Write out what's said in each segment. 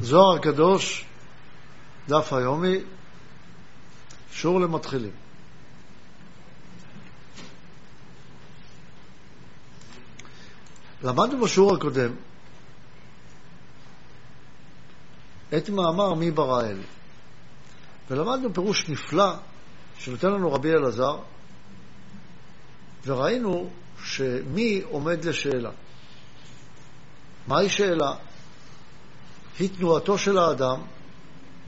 זוהר הקדוש, דף היומי, שיעור למתחילים. למדנו בשיעור הקודם את מאמר מי ברא אל, ולמדנו פירוש נפלא שנותן לנו רבי אלעזר, וראינו שמי עומד לשאלה. מהי שאלה? היא תנועתו של האדם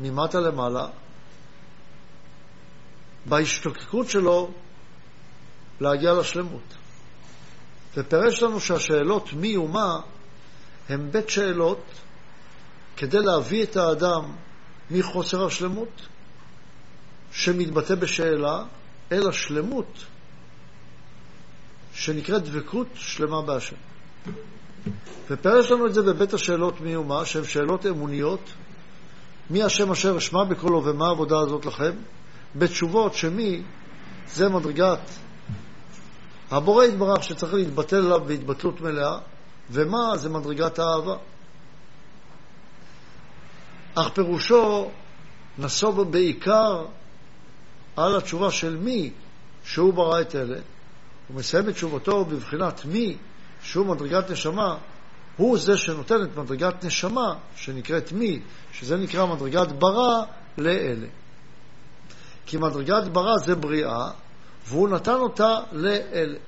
ממטה למעלה, בהשתוקקות שלו להגיע לשלמות. ופירש לנו שהשאלות מי ומה הן בית שאלות כדי להביא את האדם מחוסר השלמות, שמתבטא בשאלה, אל השלמות, שנקראת דבקות שלמה בהשם. ופירש לנו את זה בבית השאלות מי ומה, שהן שאלות אמוניות, מי השם אשר אשמע בקולו ומה העבודה הזאת לכם, בתשובות שמי זה מדרגת הבורא יתברך שצריך להתבטל עליו בהתבטלות מלאה, ומה זה מדרגת האהבה. אך פירושו נסוב בעיקר על התשובה של מי שהוא ברא את אלה. הוא מסיים את תשובתו בבחינת מי שהוא מדרגת נשמה, הוא זה שנותן את מדרגת נשמה, שנקראת מי, שזה נקרא מדרגת ברא, לאלה. כי מדרגת ברא זה בריאה, והוא נתן אותה לאלה,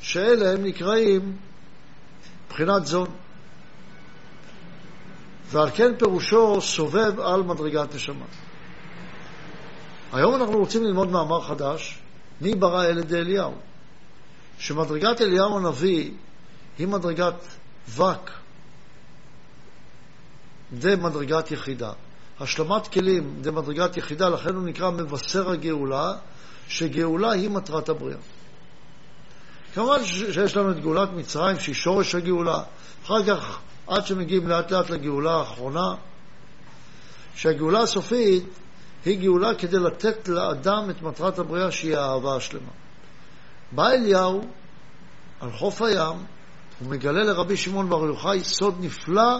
שאלה הם נקראים מבחינת זון. ועל כן פירושו סובב על מדרגת נשמה. היום אנחנו רוצים ללמוד מאמר חדש, מי ברא אלה דאליהו? שמדרגת אליהו הנביא היא מדרגת וק, דה מדרגת יחידה. השלמת כלים דה מדרגת יחידה, לכן הוא נקרא מבשר הגאולה, שגאולה היא מטרת הבריאה. כמובן שיש לנו את גאולת מצרים, שהיא שורש הגאולה. אחר כך, עד שמגיעים לאט לאט לגאולה האחרונה, שהגאולה הסופית היא גאולה כדי לתת לאדם את מטרת הבריאה, שהיא האהבה השלמה. בא אליהו על חוף הים, הוא מגלה לרבי שמעון בר יוחאי סוד נפלא,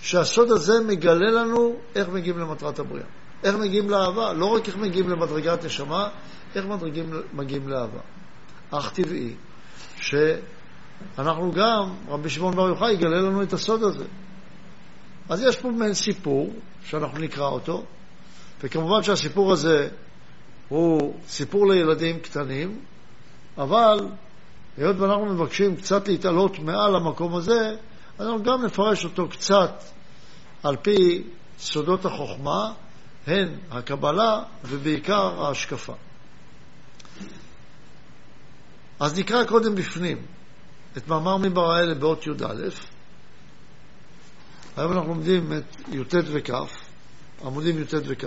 שהסוד הזה מגלה לנו איך מגיעים למטרת הבריאה. איך מגיעים לאהבה, לא רק איך מגיעים למדרגת נשמה, איך מדרגים, מגיעים לאהבה. אך טבעי שאנחנו גם, רבי שמעון בר יוחאי יגלה לנו את הסוד הזה. אז יש פה מעין סיפור, שאנחנו נקרא אותו, וכמובן שהסיפור הזה הוא סיפור לילדים קטנים, אבל היות ואנחנו מבקשים קצת להתעלות מעל המקום הזה, אנחנו גם נפרש אותו קצת על פי סודות החוכמה, הן הקבלה ובעיקר ההשקפה. אז נקרא קודם בפנים את מאמר מברא אלה באות י"א. היום אנחנו לומדים את י"ט וכ', עמודים י"ט וכ'.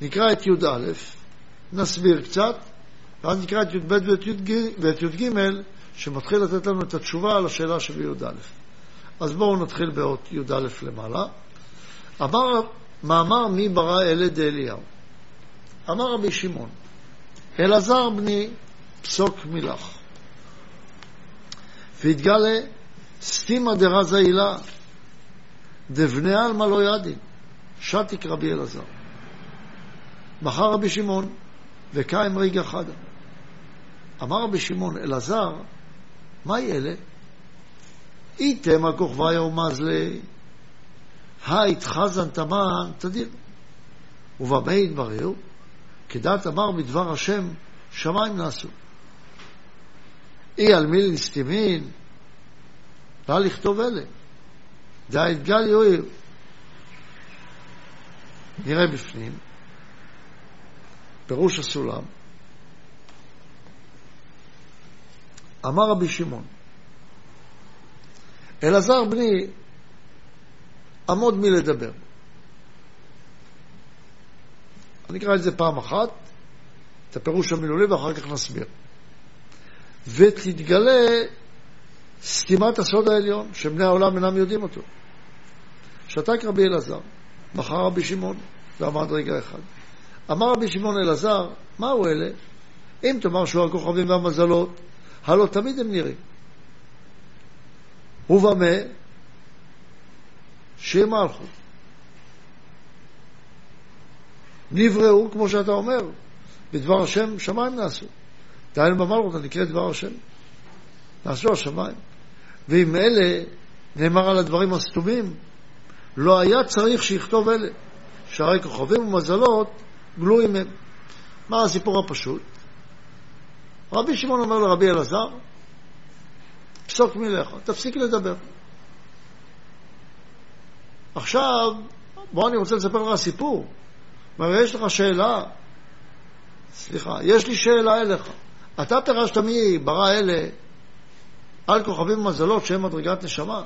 נקרא את י"א, נסביר קצת, ואז נקרא את י"ב ואת י"ג, שמתחיל לתת לנו את התשובה על השאלה שבי"א. אז בואו נתחיל באות י"א למעלה. אמר, מאמר מי ברא אלה דאליהו. אמר רבי שמעון, אלעזר בני פסוק מילך. והתגלה סתימא דרזה הילה, דבני עלמא לא ידין, שתיק רבי אלעזר. בחר רבי שמעון, וקיים ריגה חדה. אמר רבי שמעון, אלעזר, מהי אלה? איתם הכוכביה ומזלי, היית חזן תמן תדיר. ובמה יתברר? כדעת אמר בדבר השם, שמיים נעשו. אי על מי לסתימין, בא לכתוב אלה. דהית גל יואיר. נראה בפנים, פירוש הסולם, אמר רבי שמעון, אלעזר בני, עמוד מלדבר. אני אקרא את זה פעם אחת, את הפירוש המילולי, ואחר כך נסביר. ותתגלה סתימת הסוד העליון, שבני העולם אינם יודעים אותו. שתק רבי אלעזר, בחר רבי שמעון, ועמד רגע אחד. אמר רבי שמעון אלעזר, מהו אלה? אם תאמר שהוא הכוכבים והמזלות, הלא תמיד הם נראים. ובמה? שיהיה מלכות. נבראו, כמו שאתה אומר, בדבר השם שמיים נעשו. דהיינו במלכות הנקראת דבר השם. נעשו השמיים. ואם אלה נאמר על הדברים הסתומים, לא היה צריך שיכתוב אלה, שהרי כוכבים ומזלות גלויים הם. מה הסיפור הפשוט? רבי שמעון אומר לרבי אלעזר, פסוק מלך, תפסיק לדבר. עכשיו, בוא אני רוצה לספר לך סיפור. אומר, יש לך שאלה, סליחה, יש לי שאלה אליך. אתה פירשת מי ברא אלה על כוכבים ומזלות שהם מדרגת נשמה.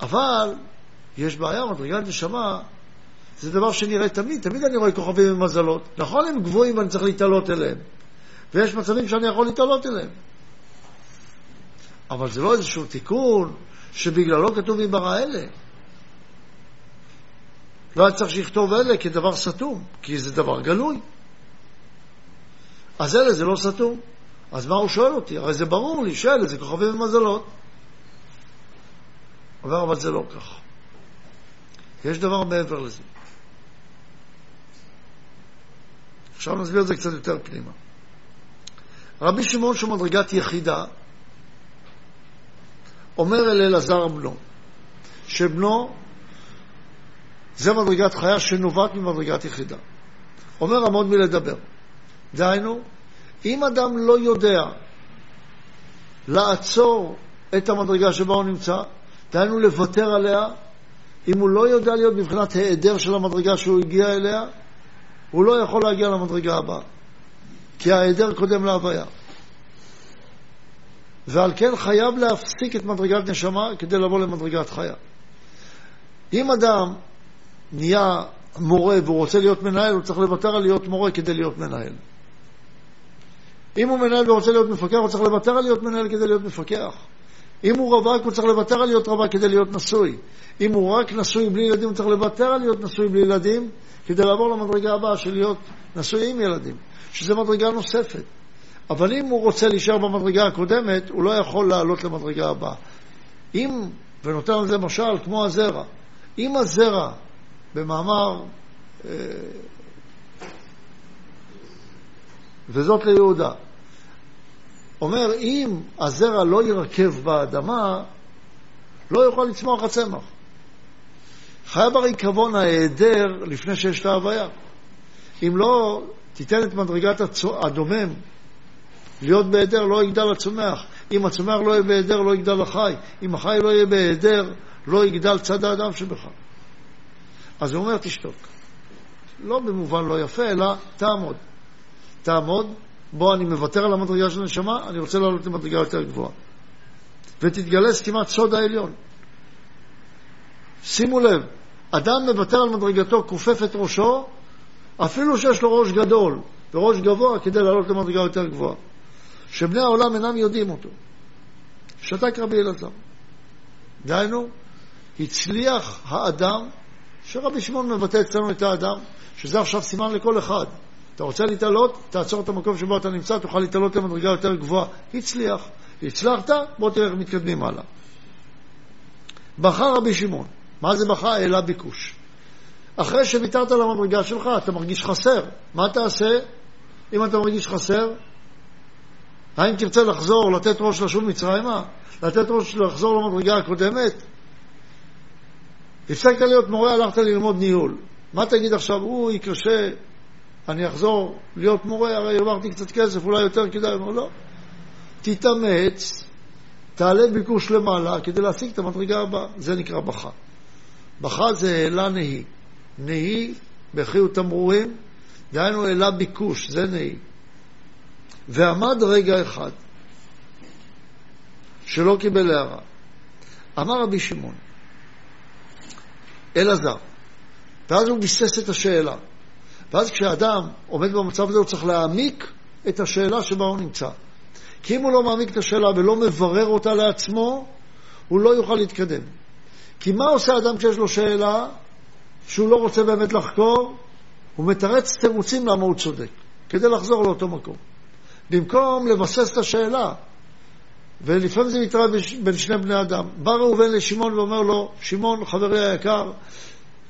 אבל יש בעיה, מדרגת נשמה זה דבר שנראה תמיד, תמיד אני רואה כוכבים ומזלות. נכון, הם גבוהים ואני צריך להתעלות אליהם, ויש מצבים שאני יכול להתעלות אליהם. אבל זה לא איזשהו תיקון שבגללו כתוב מי ברא אלה. לא היה צריך שיכתוב אלה כדבר סתום, כי זה דבר גלוי. אז אלה זה לא סתום. אז מה הוא שואל אותי? הרי זה ברור לי שאלה זה כוכבים ומזלות. אבל זה לא כך. יש דבר מעבר לזה. עכשיו נסביר את זה קצת יותר פנימה. רבי שמעון שהוא מדרגת יחידה, אומר אל אלעזר בנו, שבנו זה מדרגת חיה שנובעת ממדרגת יחידה. אומר עמוד מלדבר. דהיינו, אם אדם לא יודע לעצור את המדרגה שבה הוא נמצא, דהיינו לוותר עליה, אם הוא לא יודע להיות מבחינת היעדר של המדרגה שהוא הגיע אליה, הוא לא יכול להגיע למדרגה הבאה, כי ההיעדר קודם להוויה. ועל כן חייב להפסיק את מדרגת נשמה כדי לבוא למדרגת חיה. אם אדם נהיה מורה והוא רוצה להיות מנהל, הוא צריך לוותר על להיות מורה כדי להיות מנהל. אם הוא מנהל ורוצה להיות מפקח, הוא צריך לוותר על להיות מנהל כדי להיות מפקח. אם הוא רווק, הוא צריך לוותר על להיות רווק כדי להיות נשוי. אם הוא רק נשוי בלי ילדים, הוא צריך לוותר על להיות נשוי בלי ילדים כדי לעבור למדרגה הבאה של להיות נשוי עם ילדים, שזו מדרגה נוספת. אבל אם הוא רוצה להישאר במדרגה הקודמת, הוא לא יכול לעלות למדרגה הבאה. אם, ונותן לזה משל, כמו הזרע, אם הזרע, במאמר, אה, וזאת ליהודה, אומר, אם הזרע לא ירכב באדמה, לא יוכל לצמוח הצמח. חייב הריקבון ההיעדר לפני שיש את ההוויה. אם לא תיתן את מדרגת הדומם להיות בהיעדר, לא יגדל הצומח. אם הצומח לא יהיה בהיעדר, לא יגדל החי. אם החי לא יהיה בהיעדר, לא יגדל צד האדם שבך. אז הוא אומר, תשתוק. לא במובן לא יפה, אלא תעמוד. תעמוד, בוא אני מוותר על המדרגה של הנשמה, אני רוצה לעלות למדרגה יותר גבוהה. ותתגלה סתימת סוד העליון. שימו לב, אדם מוותר על מדרגתו, כופף את ראשו, אפילו שיש לו ראש גדול וראש גבוה כדי לעלות למדרגה יותר גבוהה. שבני העולם אינם יודעים אותו. שתק רבי אלעזר. דהיינו, הצליח האדם, שרבי שמעון מבטא אצלנו את האדם, שזה עכשיו סימן לכל אחד. אתה רוצה להתעלות, תעצור את המקום שבו אתה נמצא, תוכל להתעלות למדרגה יותר גבוהה. הצליח. הצלחת, בוא תראה איך מתקדמים הלאה. בחר רבי שמעון. מה זה בכה? העלה ביקוש. אחרי שוויתרת על המדרגה שלך, אתה מרגיש חסר. מה תעשה אם אתה מרגיש חסר? האם תרצה לחזור, לתת ראש לשוב מצרימה? לתת ראש לחזור למדרגה הקודמת? הפסקת להיות מורה, הלכת ללמוד ניהול. מה תגיד עכשיו? אוי, קשה, אני אחזור להיות מורה, הרי הרווחתי קצת כסף, אולי יותר כדאי. אומר, לא. תתאמץ, תעלה ביקוש למעלה כדי להשיג את המדרגה הבאה. זה נקרא בכה. בכה זה העלה נהי. נהי, בכי ותמרורים, דהיינו העלה ביקוש, זה נהי. ועמד רגע אחד, שלא קיבל הערה. אמר רבי שמעון, אלעזר, ואז הוא ביסס את השאלה. ואז כשאדם עומד במצב הזה, הוא צריך להעמיק את השאלה שבה הוא נמצא. כי אם הוא לא מעמיק את השאלה ולא מברר אותה לעצמו, הוא לא יוכל להתקדם. כי מה עושה אדם כשיש לו שאלה שהוא לא רוצה באמת לחקור? הוא מתרץ תירוצים למה הוא צודק, כדי לחזור לאותו מקום. במקום לבסס את השאלה, ולפעמים זה מתראה בין שני בני אדם. בא ראובן לשמעון ואומר לו, שמעון, חברי היקר,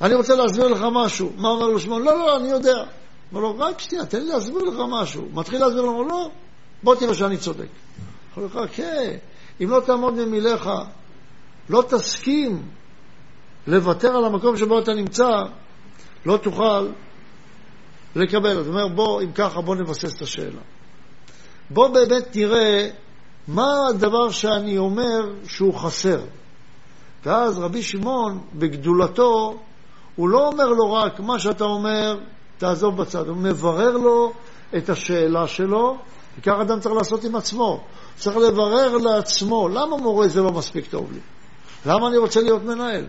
אני רוצה להסביר לך משהו. מה אומר לו שמעון? לא, לא, אני יודע. אומר לו, רק שנייה, תן לי להסביר לך משהו. מתחיל להסביר לו, לא, בוא תראה שאני צודק. אומר לך, כן, אם לא תעמוד ממיליך, לא תסכים לוותר על המקום שבו אתה נמצא, לא תוכל לקבל. אז הוא אומר, בוא, אם ככה, בוא נבסס את השאלה. בוא באמת נראה מה הדבר שאני אומר שהוא חסר. ואז רבי שמעון, בגדולתו, הוא לא אומר לו רק, מה שאתה אומר, תעזוב בצד. הוא מברר לו את השאלה שלו, וכך אדם צריך לעשות עם עצמו. צריך לברר לעצמו, למה מורה זה לא מספיק טוב לי? למה אני רוצה להיות מנהל?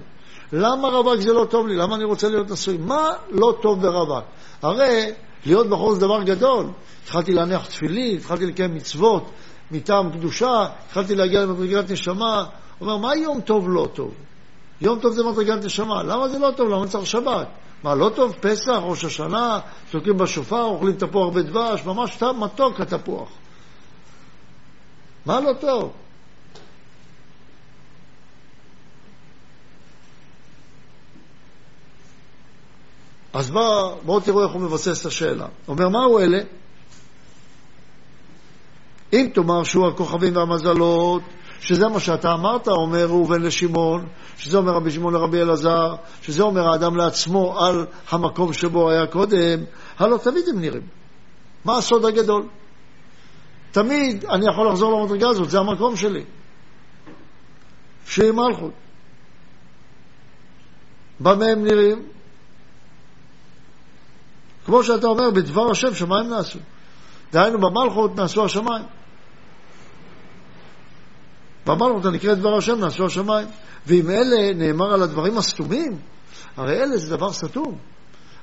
למה רווק זה לא טוב לי? למה אני רוצה להיות נשוי? מה לא טוב ברווק? הרי להיות בחור זה דבר גדול. התחלתי להניח תפילין, התחלתי לקיים מצוות מטעם קדושה, התחלתי להגיע למדרגת נשמה. הוא אומר, מה יום טוב לא טוב? יום טוב זה מדרגת נשמה. למה זה לא טוב? למה צריך שבת? מה, לא טוב? פסח, ראש השנה, שותקים בשופר, אוכלים תפוח בדבש, ממש מתוק התפוח. מה לא טוב? אז בואו בוא תראו איך הוא מבסס את השאלה. אומר, מהו אלה? אם תאמר שהוא הכוכבים והמזלות, שזה מה שאתה אמרת, אומר ראובן לשמעון, שזה אומר רבי שמעון לרבי אלעזר, שזה אומר האדם לעצמו על המקום שבו היה קודם, הלא תמיד הם נראים. מה הסוד הגדול? תמיד אני יכול לחזור למדרגה הזאת, זה המקום שלי. שהיא מלכות. במה הם נראים? כמו שאתה אומר, בדבר השם שמיים נעשו. דהיינו, במלכות נעשו השמיים. במלכות הנקראת דבר השם נעשו השמיים. ואם אלה נאמר על הדברים הסתומים, הרי אלה זה דבר סתום.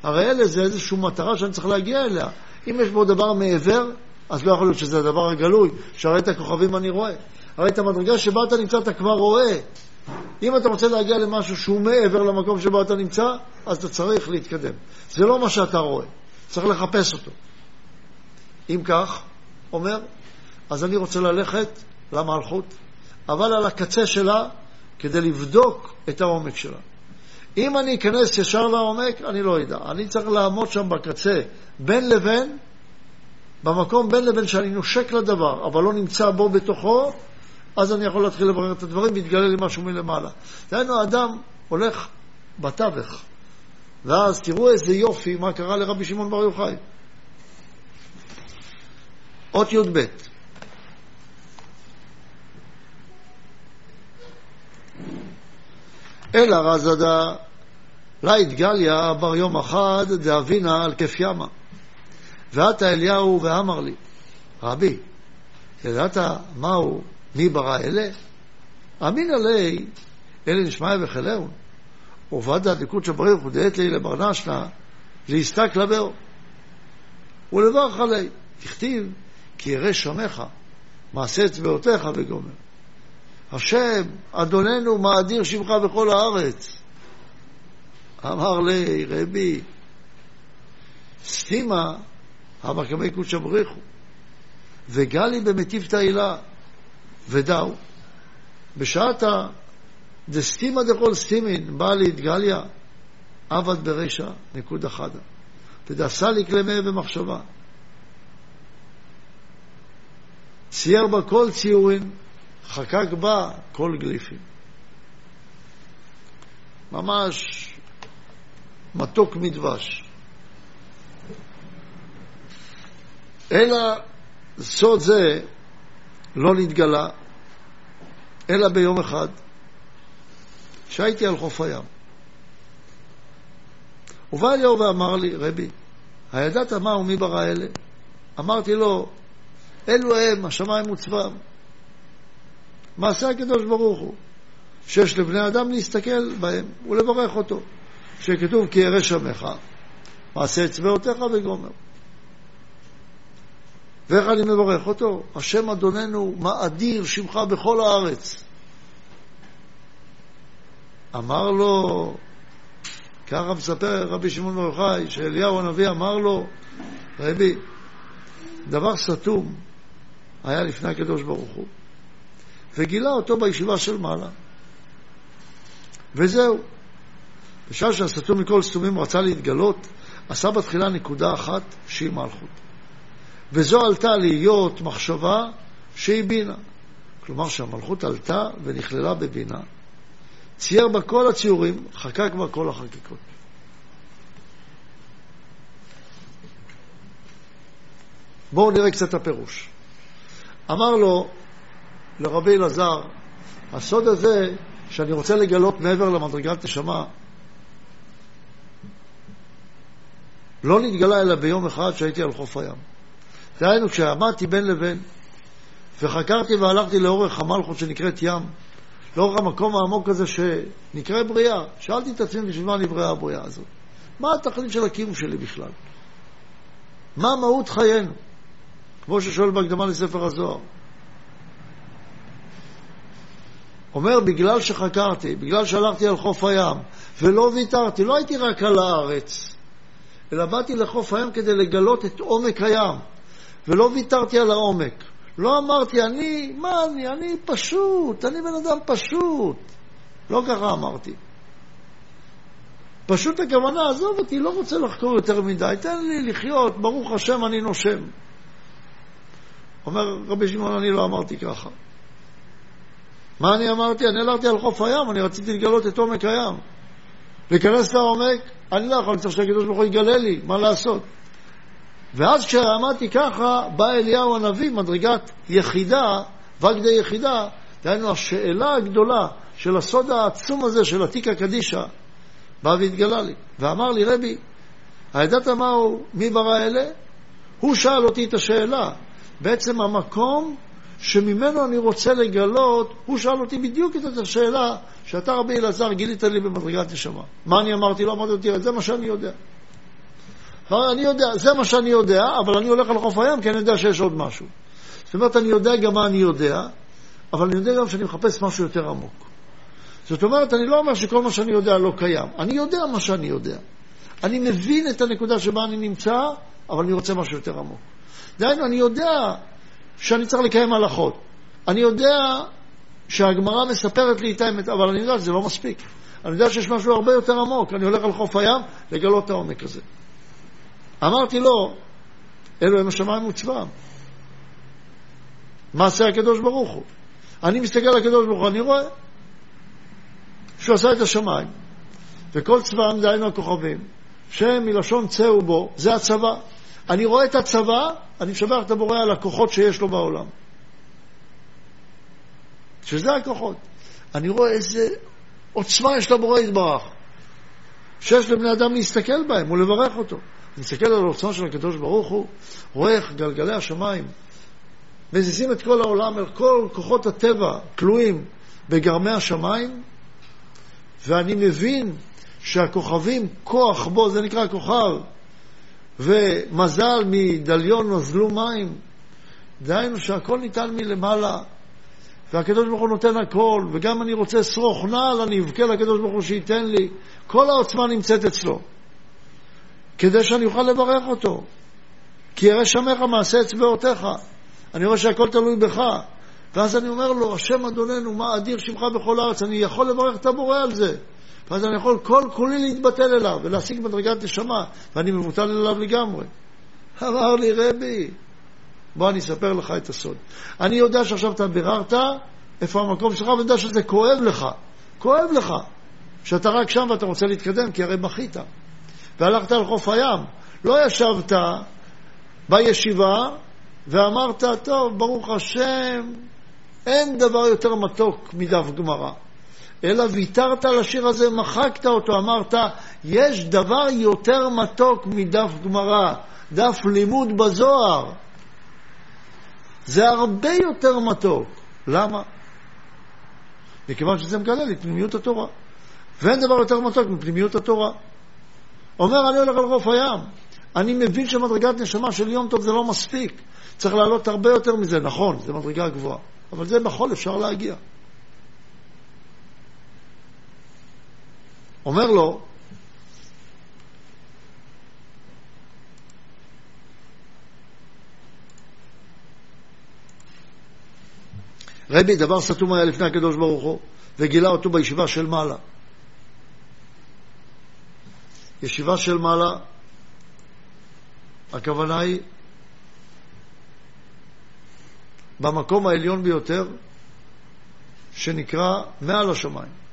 הרי אלה זה איזושהי מטרה שאני צריך להגיע אליה. אם יש בו דבר מעבר, אז לא יכול להיות שזה הדבר הגלוי, שהרי את הכוכבים אני רואה. הרי את המדרגה שבה אתה נמצא אתה כבר רואה. אם אתה רוצה להגיע למשהו שהוא מעבר למקום שבו אתה נמצא, אז אתה צריך להתקדם. זה לא מה שאתה רואה, צריך לחפש אותו. אם כך, אומר, אז אני רוצה ללכת למלכות, אבל על הקצה שלה, כדי לבדוק את העומק שלה. אם אני אכנס ישר לעומק, אני לא אדע. אני צריך לעמוד שם בקצה, בין לבין, במקום בין לבין שאני נושק לדבר, אבל לא נמצא בו בתוכו, אז אני יכול להתחיל לברר את הדברים ויתגלה לי משהו מלמעלה. דהיינו, האדם הולך בתווך, ואז תראו איזה יופי מה קרה לרבי שמעון בר יוחאי. אות י"ב אלא רזדה לה התגליה בר יום אחד דאבינה על כיף ימה. ועתה אליהו ואמר לי, רבי, ידעת מהו מי ברא אלה? אמינא לי, אלה נשמעיה וחילהו. ובדא דקודשא בריך הוא דעת לי לברנשנא, להסתק לבאו. ולברך עלי, תכתיב, כי ירא שמך, מעשה אצבעותיך וגומר. השם, אדוננו, מאדיר שמך בכל הארץ. אמר לי, רבי, סתימה, המקמי קודשא בריחו, וגלי במטיב תהילה, ודאו, בשעתה דסתימא דכל סתימין, בא להתגליה, עבד ברשע, נקוד אחדה. ודעשה לי כלמי במחשבה. צייר בה כל ציורים, חקק בה כל גליפים. ממש מתוק מדבש. אלא סוד זה לא נתגלה, אלא ביום אחד, שהייתי על חוף הים. ובא אליהו ואמר לי, רבי, הידעת מה ומי ברא אלה? אמרתי לו, אלו הם, השמיים וצבם. מעשה הקדוש ברוך הוא, שיש לבני אדם להסתכל בהם ולברך אותו. שכתוב כי ירא שמך, מעשה אצבעותיך וגומר. ואיך אני מברך אותו? השם אדוננו, מה אדיר שמך בכל הארץ. אמר לו, ככה מספר רבי שמעון בר יוחאי, שאליהו הנביא אמר לו, רבי, דבר סתום היה לפני הקדוש ברוך הוא. וגילה אותו בישיבה של מעלה. וזהו. בשעה שהסתום מכל סתומים רצה להתגלות, עשה בתחילה נקודה אחת שהיא מלכות. וזו עלתה להיות מחשבה שהיא בינה. כלומר שהמלכות עלתה ונכללה בבינה, צייר בה כל הציורים, חקק בה כל החקיקות. בואו נראה קצת הפירוש. אמר לו, לרבי אלעזר, הסוד הזה שאני רוצה לגלות מעבר למדרגת נשמה, לא נתגלה אלא ביום אחד שהייתי על חוף הים. דהיינו, כשעמדתי בין לבין, וחקרתי והלכתי לאורך המלכות שנקראת ים, לאורך המקום העמוק הזה שנקרא בריאה, שאלתי את עצמי בשביל מה נבראה הבריאה הזאת. מה התכלית של הקיום שלי בכלל? מה מהות חיינו? כמו ששואל בהקדמה לספר הזוהר. אומר, בגלל שחקרתי, בגלל שהלכתי על חוף הים, ולא ויתרתי, לא הייתי רק על הארץ, אלא באתי לחוף הים כדי לגלות את עומק הים, ולא ויתרתי על העומק. לא אמרתי, אני, מה אני, אני פשוט, אני בן אדם פשוט. לא ככה אמרתי. פשוט הכוונה, עזוב אותי, לא רוצה לחקור יותר מדי, תן לי לחיות, ברוך השם, אני נושם. אומר רבי שמעון, אני לא אמרתי ככה. מה אני אמרתי? אני הלכתי על חוף הים, אני רציתי לגלות את עומק הים. להיכנס לעומק, אני לא יכול, אני צריך שהקדוש ברוך הוא יגלה לי, מה לעשות? ואז כשעמדתי ככה, בא אליהו הנביא, מדרגת יחידה, וגדי יחידה, דהיינו השאלה הגדולה של הסוד העצום הזה של עתיקה קדישא, בא והתגלה לי, ואמר לי, רבי, הידעת מהו, מי ברא אלה? הוא שאל אותי את השאלה. בעצם המקום שממנו אני רוצה לגלות, הוא שאל אותי בדיוק את השאלה שאתה, רבי אלעזר, גילית לי במדרגת נשמה. מה אני אמרתי לו? אמרתי לו, תראה, זה מה שאני יודע. אני יודע, זה מה שאני יודע, אבל אני הולך על חוף הים כי אני יודע שיש עוד משהו. זאת אומרת, אני יודע גם מה אני יודע, אבל אני יודע גם שאני מחפש משהו יותר עמוק. זאת אומרת, אני לא אומר שכל מה שאני יודע לא קיים. אני יודע מה שאני יודע. אני מבין את הנקודה שבה אני נמצא, אבל אני רוצה משהו יותר עמוק. דהיינו, אני יודע שאני צריך לקיים הלכות. אני יודע שהגמרא מספרת לי את האמת, אבל אני יודע שזה לא מספיק. אני יודע שיש משהו הרבה יותר עמוק. אני הולך על חוף הים לגלות את העומק הזה. אמרתי לו, אלו הם השמיים וצבאם. מעשה הקדוש ברוך הוא. אני מסתכל על הקדוש ברוך הוא, אני רואה שהוא עשה את השמיים, וכל צבאם, דהיינו הכוכבים, שהם מלשון צאו בו, זה הצבא. אני רואה את הצבא, אני משבח את הבורא על הכוחות שיש לו בעולם. שזה הכוחות. אני רואה איזה עוצמה יש לבורא יתברך, שיש לבני אדם להסתכל בהם ולברך אותו. אני מסתכל על העוצמה של הקדוש ברוך הוא, רואה איך גלגלי השמיים מזיזים את כל העולם, אל כל כוחות הטבע כלואים בגרמי השמיים, ואני מבין שהכוכבים, כוח בו, זה נקרא כוכב, ומזל מדליון נוזלו מים. דהיינו שהכל ניתן מלמעלה, והקדוש ברוך הוא נותן הכל, וגם אני רוצה שרוך נעל, אני אבכה לקדוש ברוך הוא שייתן לי. כל העוצמה נמצאת אצלו. כדי שאני אוכל לברך אותו. כי ירא שמך מעשה אצבעותיך. אני רואה שהכל תלוי בך. ואז אני אומר לו, השם אדוננו, מה אדיר שמך בכל הארץ, אני יכול לברך את הבורא על זה. ואז אני יכול כל כולי להתבטל אליו ולהשיג מדרגת נשמה, ואני מבוטל אליו לגמרי. אמר לי, רבי, בוא אני אספר לך את הסוד. אני יודע שעכשיו אתה ביררת איפה המקום שלך, ואני יודע שזה כואב לך. כואב לך שאתה רק שם ואתה רוצה להתקדם, כי הרי בכית. והלכת על חוף הים. לא ישבת בישיבה ואמרת, טוב, ברוך השם, אין דבר יותר מתוק מדף גמרא. אלא ויתרת על השיר הזה, מחקת אותו, אמרת, יש דבר יותר מתוק מדף גמרא, דף לימוד בזוהר. זה הרבה יותר מתוק. למה? מכיוון שזה מגלה את פנימיות התורה. ואין דבר יותר מתוק מפנימיות התורה. אומר, אני הולך על חוף הים. אני מבין שמדרגת נשמה של יום טוב זה לא מספיק. צריך לעלות הרבה יותר מזה. נכון, זו מדרגה גבוהה. אבל זה בחול אפשר להגיע. אומר לו, רבי, דבר סתום היה לפני הקדוש ברוך הוא, וגילה אותו בישיבה של מעלה. ישיבה של מעלה, הכוונה היא במקום העליון ביותר, שנקרא מעל השמיים.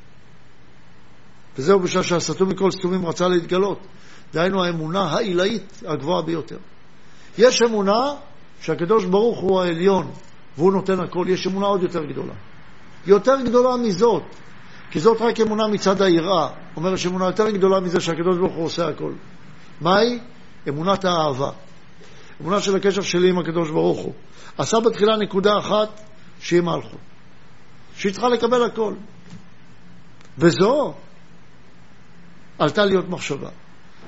וזהו בשעה שהסתום מכל סתומים רצה להתגלות. דהיינו האמונה העילאית הגבוהה ביותר. יש אמונה שהקדוש ברוך הוא העליון והוא נותן הכל, יש אמונה עוד יותר גדולה. יותר גדולה מזאת, כי זאת רק אמונה מצד היראה. אומרת שאמונה יותר גדולה מזה שהקדוש ברוך הוא עושה הכל. מהי? אמונת האהבה. אמונה של הקשר שלי עם הקדוש ברוך הוא. עשה בתחילה נקודה אחת שהיא מלכות. שהיא צריכה לקבל הכל. וזו עלתה להיות מחשבה.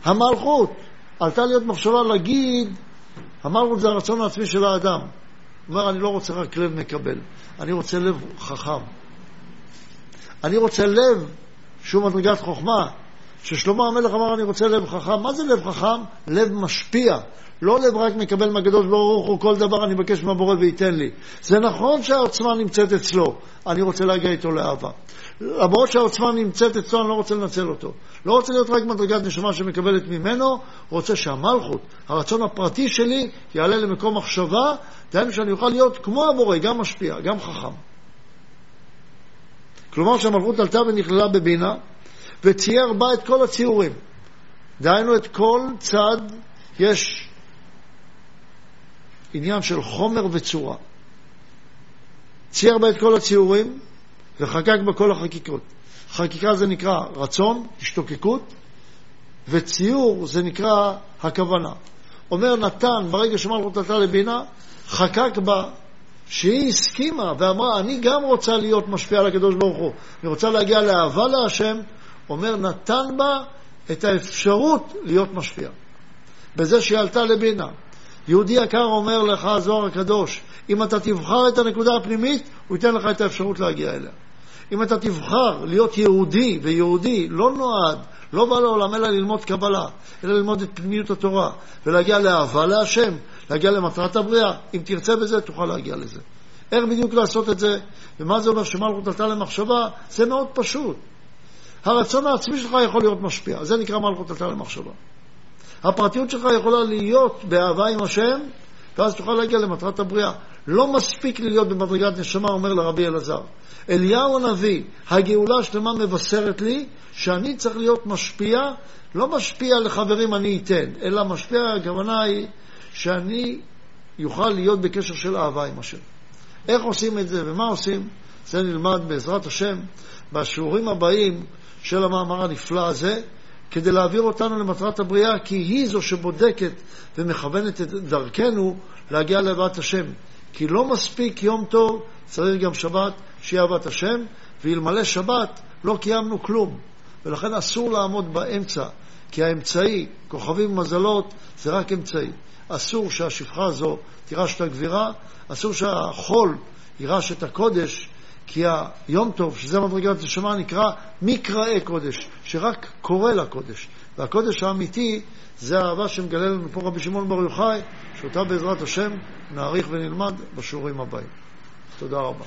המלכות עלתה להיות מחשבה להגיד, המלכות זה הרצון העצמי של האדם. הוא אומר, אני לא רוצה רק לב מקבל, אני רוצה לב חכם. אני רוצה לב שהוא מדרגת חוכמה. ששלמה המלך אמר, אני רוצה לב חכם. מה זה לב חכם? לב משפיע. לא לב רק מקבל מהקדוש ברוך הוא, כל דבר אני מבקש מהבורא וייתן לי. זה נכון שהעוצמה נמצאת אצלו, אני רוצה להגיע איתו לאהבה. למרות שהעוצמה נמצאת אצלו, אני לא רוצה לנצל אותו. לא רוצה להיות רק מדרגת נשמה שמקבלת ממנו, רוצה שהמלכות, הרצון הפרטי שלי, יעלה למקום מחשבה, דהיינו שאני אוכל להיות כמו הבורא, גם משפיע, גם חכם. כלומר שהמלכות עלתה ונכללה בבינה, וצייר בה את כל הציורים. דהיינו, את כל צד יש עניין של חומר וצורה. צייר בה את כל הציורים וחקק בה כל החקיקות. חקיקה זה נקרא רצון, השתוקקות, וציור זה נקרא הכוונה. אומר נתן, ברגע שמלכות עלתה לבינה, חקק בה שהיא הסכימה ואמרה, אני גם רוצה להיות משפיעה על הקדוש ברוך הוא. אני רוצה להגיע לאהבה להשם, אומר, נתן בה את האפשרות להיות משפיע. בזה שהיא עלתה לבינה. יהודי יקר אומר לך הזוהר הקדוש, אם אתה תבחר את הנקודה הפנימית, הוא ייתן לך את האפשרות להגיע אליה. אם אתה תבחר להיות יהודי, ויהודי לא נועד, לא בא לעולם אלא ללמוד קבלה, אלא ללמוד את פנימיות התורה, ולהגיע לאהבה להשם, להגיע למטרת הבריאה, אם תרצה בזה, תוכל להגיע לזה. איך בדיוק לעשות את זה, ומה זה אומר שמלכות עלתה למחשבה, זה מאוד פשוט. הרצון העצמי שלך יכול להיות משפיע, זה נקרא מלכות עלתה למחשבה. הפרטיות שלך יכולה להיות באהבה עם השם, ואז תוכל להגיע למטרת הבריאה. לא מספיק להיות במדרגת נשמה, אומר לרבי אלעזר. אליהו הנביא, הגאולה השלמה מבשרת לי שאני צריך להיות משפיע, לא משפיע לחברים אני אתן, אלא משפיע, הכוונה היא שאני יוכל להיות בקשר של אהבה עם השם. איך עושים את זה ומה עושים? זה נלמד בעזרת השם בשיעורים הבאים של המאמר הנפלא הזה, כדי להעביר אותנו למטרת הבריאה, כי היא זו שבודקת ומכוונת את דרכנו להגיע לאהבת השם. כי לא מספיק יום טוב, צריך גם שבת, שיהיה אהבת השם, ואלמלא שבת לא קיימנו כלום. ולכן אסור לעמוד באמצע, כי האמצעי, כוכבים ומזלות, זה רק אמצעי. אסור שהשפחה הזו תירש את הגבירה, אסור שהחול יירש את הקודש, כי היום טוב, שזה מדרגת נשמה, נקרא מקראי קודש, שרק קורא לקודש. והקודש האמיתי זה האהבה שמגלה לנו פה רבי שמעון בר יוחאי, שאותה בעזרת השם נעריך ונלמד בשיעורים הבאים. תודה רבה.